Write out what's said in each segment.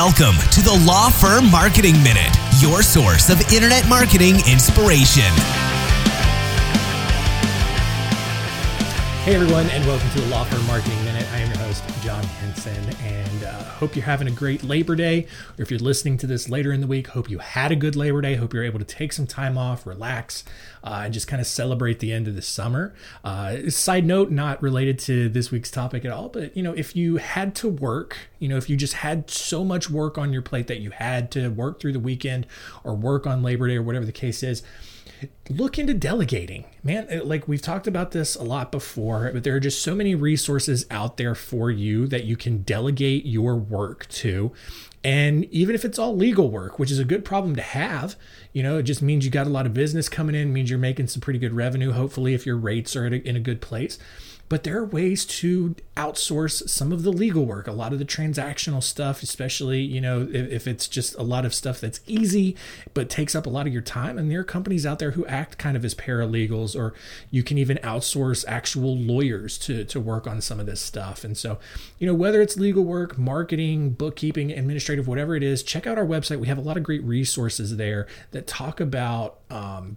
Welcome to the Law Firm Marketing Minute, your source of internet marketing inspiration. Hey everyone, and welcome to the Law Firm Marketing Minute. I am your host, John Henson, and uh, hope you're having a great Labor Day. Or if you're listening to this later in the week, hope you had a good Labor Day. Hope you're able to take some time off, relax, uh, and just kind of celebrate the end of the summer. Uh, side note, not related to this week's topic at all, but you know, if you had to work, you know, if you just had so much work on your plate that you had to work through the weekend or work on Labor Day or whatever the case is look into delegating. Man uh, like we've talked about this a lot before but there are just so many resources out there for you that you can delegate your work to. And even if it's all legal work which is a good problem to have you know it just means you got a lot of business coming in means you're making some pretty good revenue hopefully if your rates are in a good place but there are ways to outsource some of the legal work a lot of the transactional stuff especially you know if, if, it's just a lot of stuff that's easy but takes up a lot of your time. And there are companies out there who act kind of as paralegals or you can even outsource actual lawyers to to work on some of this stuff. And so you know whether it's legal work marketing bookkeeping administrative whatever it is check out our website. We have a lot of great resources there that talk about um,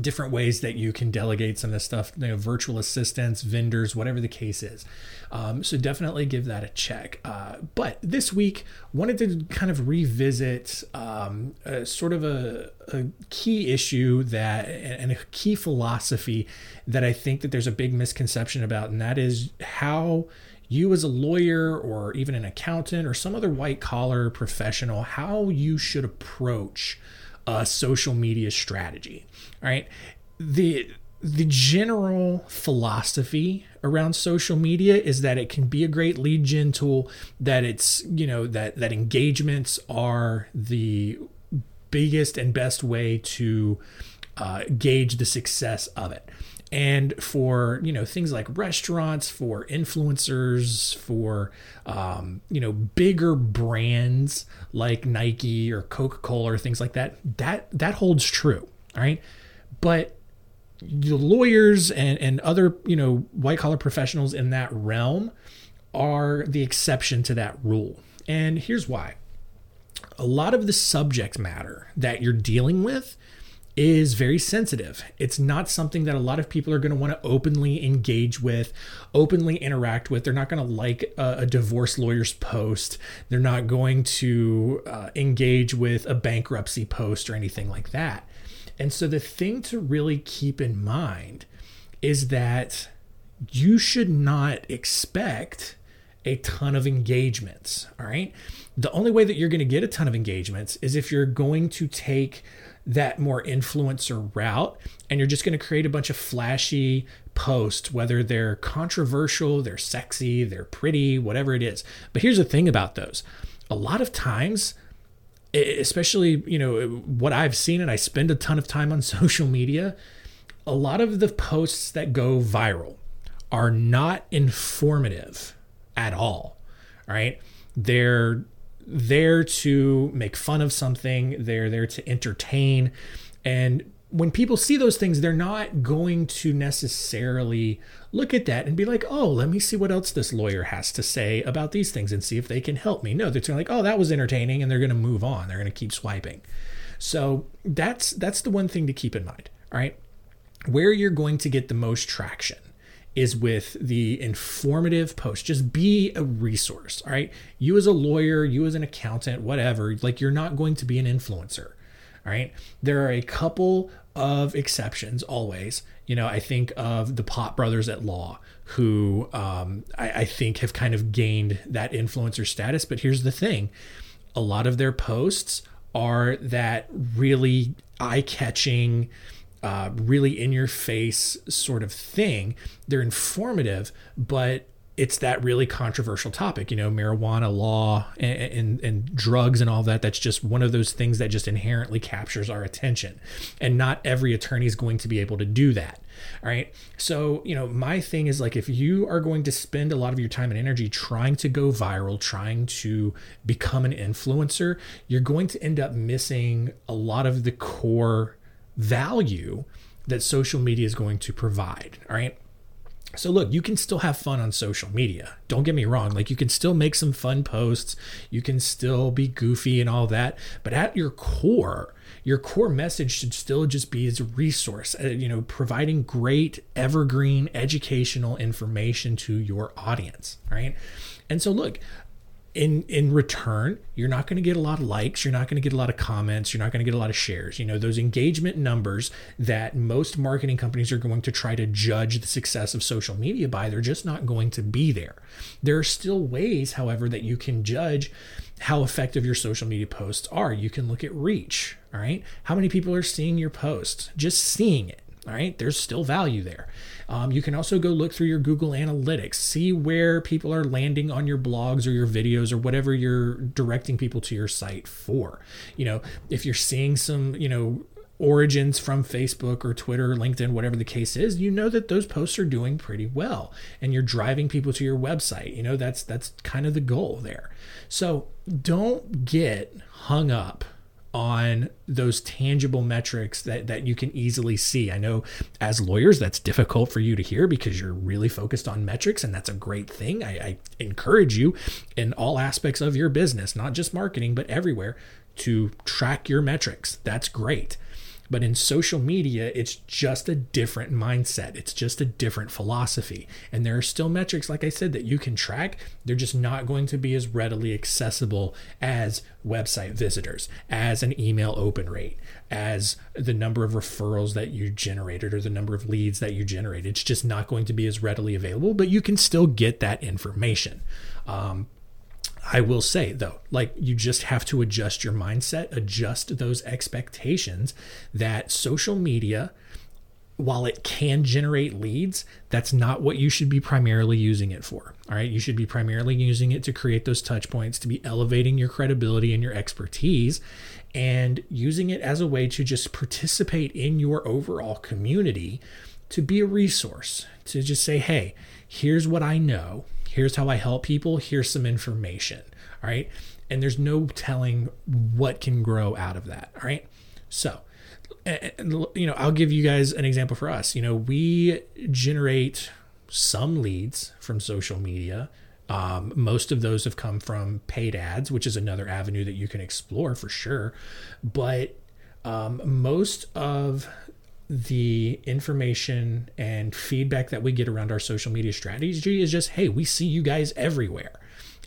different ways that you can delegate some of this stuff, you know, virtual assistants, vendors, whatever the case is. Um, so definitely give that a check. Uh, but this week, wanted to kind of revisit um, a, sort of a, a, key issue that and a key philosophy that I think that there's a big misconception about, and that is how you as a lawyer or even an accountant or some other white collar professional, how you should approach a social media strategy. All right. The the general philosophy around social media is that it can be a great lead gen tool that it's you know that that engagements are the biggest and best way to uh, gauge the success of it and for you know things like restaurants for influencers for um, you know bigger brands like nike or coca-cola or things like that that that holds true right? But the lawyers and, and other you know white collar professionals in that realm are the exception to that rule. And here's why. A lot of the subject matter that you're dealing with is very sensitive. It's not something that a lot of people are going to want to openly engage with, openly interact with. They're not going to like a, a, divorce lawyer's post. They're not going to uh, engage with a bankruptcy post or anything like that. And so the thing to really keep in mind is that you should not expect a ton of engagements. All right. The only way that you're going to get a ton of engagements is if you're going to take that more influencer route and you're just going to create a bunch of flashy posts whether they're controversial they're sexy they're pretty whatever it is. But here's the thing about those. A lot of times especially you know what i've seen and i spend a ton of time on social media a lot of the posts that go viral are not informative at all right? They're there to make fun of something, they're there to entertain. And when people see those things, they're not going to necessarily look at that and be like, oh, let me see what else this lawyer has to say about these things and see if they can help me. No, they're like, oh, that was entertaining, and they're going to move on. They're going to keep swiping. So that's that's the one thing to keep in mind. All right. Where you're going to get the most traction is with the informative post. Just be a resource. All right. You as a lawyer, you as an accountant, whatever, like you're not going to be an influencer. All right. There are a couple of exceptions always. You know, I think of the Pot Brothers at Law, who um, I, I think have kind of gained that influencer status. But here's the thing a lot of their posts are that really eye catching, uh, really in your face sort of thing. They're informative, but it's that really controversial topic, you know, marijuana law and, and, and, drugs and all that. That's just one of those things that just inherently captures our attention. And not every attorney is going to be able to do that. All right. So, you know, my thing is like if you are going to spend a lot of your time and energy trying to go viral, trying to become an influencer, you're going to end up missing a lot of the core value that social media is going to provide. All right. So look, you can still have fun on social media. Don't get me wrong. Like you can still make some fun posts. You can still be goofy and all that. But at your core, your core message should still just be as a resource, uh, you know, providing great evergreen educational information to your audience, right? And so look, in in return you're not going to get a lot of likes you're not going to get a lot of comments you're not going to get a lot of shares. You know those engagement numbers that most marketing companies are going to try to judge the success of social media by they're just not going to be there. There are still ways however that you can judge how effective your social media posts are. You can look at reach all right? How many people are seeing your post just seeing it all right there's still value there um, you can also go look through your Google Analytics, see where people are landing on your blogs or your videos or whatever you're directing people to your site for. You know, if you're seeing some, you know, origins from Facebook or Twitter, or LinkedIn, whatever the case is, you know that those posts are doing pretty well and you're driving people to your website. You know, that's that's kind of the goal there. So, don't get hung up on those tangible metrics that, that you can easily see. I know as lawyers, that's difficult for you to hear because you're really focused on metrics, and that's a great thing. I, I encourage you in all aspects of your business, not just marketing, but everywhere, to track your metrics. That's great. But in social media, it's just a different mindset. It's just a different philosophy. And there are still metrics, like I said, that you can track. They're just not going to be as readily accessible as website visitors, as an email open rate, as the number of referrals that you generated or the number of leads that you generated. It's just not going to be as readily available, but you can still get that information. Um, I will say though, like you just have to adjust your mindset, adjust those expectations that social media, while it can generate leads, that's not what you should be primarily using it for. All right. You should be primarily using it to create those touch points, to be elevating your credibility and your expertise, and using it as a way to just participate in your overall community, to be a resource, to just say, hey, here's what I know Here's how I help people. Here's some information. All right. And there's no telling what can grow out of that. All right. So, you know, I'll give you guys an example for us. You know, we generate some leads from social media. Um, most of those have come from paid ads, which is another avenue that you can explore for sure. But um, most of the information and feedback that we get around our social media strategy is just, hey, we see you guys everywhere.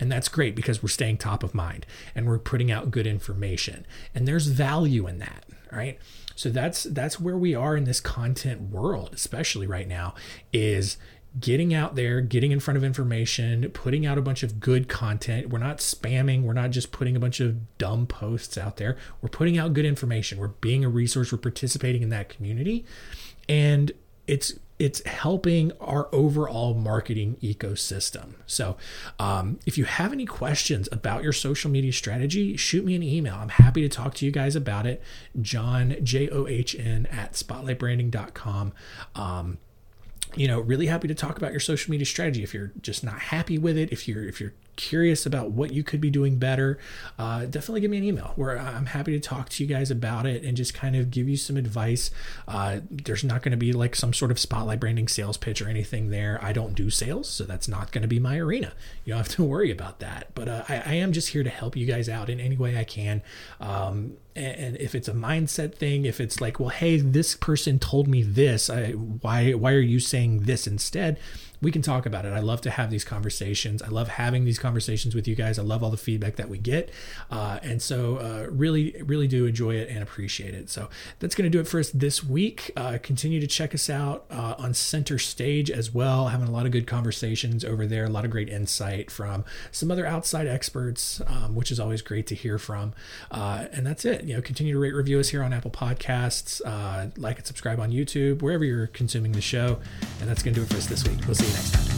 And that's great because we're staying top of mind and we're putting out good information. And there's value in that, right? So that's that's where we are in this content world, especially right now, is getting out there, getting in front of information, putting out a bunch of good content. We're not spamming, we're not just putting a bunch of dumb posts out there. We're putting out good information. We're being a resource, we're participating in that community. And it's it's helping our overall marketing ecosystem. So, um, if you have any questions about your social media strategy, shoot me an email. I'm happy to talk to you guys about it. John, J O H N, at spotlightbranding.com. Um, you know, really happy to talk about your social media strategy. If you're just not happy with it, if you're if you're curious about what you could be doing better, uh, definitely give me an email where I'm happy to talk to you guys about it and just kind of give you some advice. Uh, there's not going to be like some sort of spotlight branding sales pitch or anything there. I don't do sales, so that's not going to be my arena. You don't have to worry about that. But uh, I, I, am just here to help you guys out in any way I can. Um, and if it's a mindset thing, if it's like, well, hey, this person told me this, I, why why are you saying this instead? we can talk about it. I love to have these conversations. I love having these conversations with you guys. I love all the feedback that we get. Uh, and so, uh, really, really do enjoy it and appreciate it. So, that's going to do it for us this week. Uh, continue to check us out uh, on Center Stage as well, having a lot of good conversations over there, a lot of great insight from some other outside experts, um, which is always great to hear from. Uh, and that's it. You know, continue to rate, review us here on Apple Podcasts, uh, like and subscribe on YouTube, wherever you're consuming the show. And that's going to do it for us this week. We'll see you next time.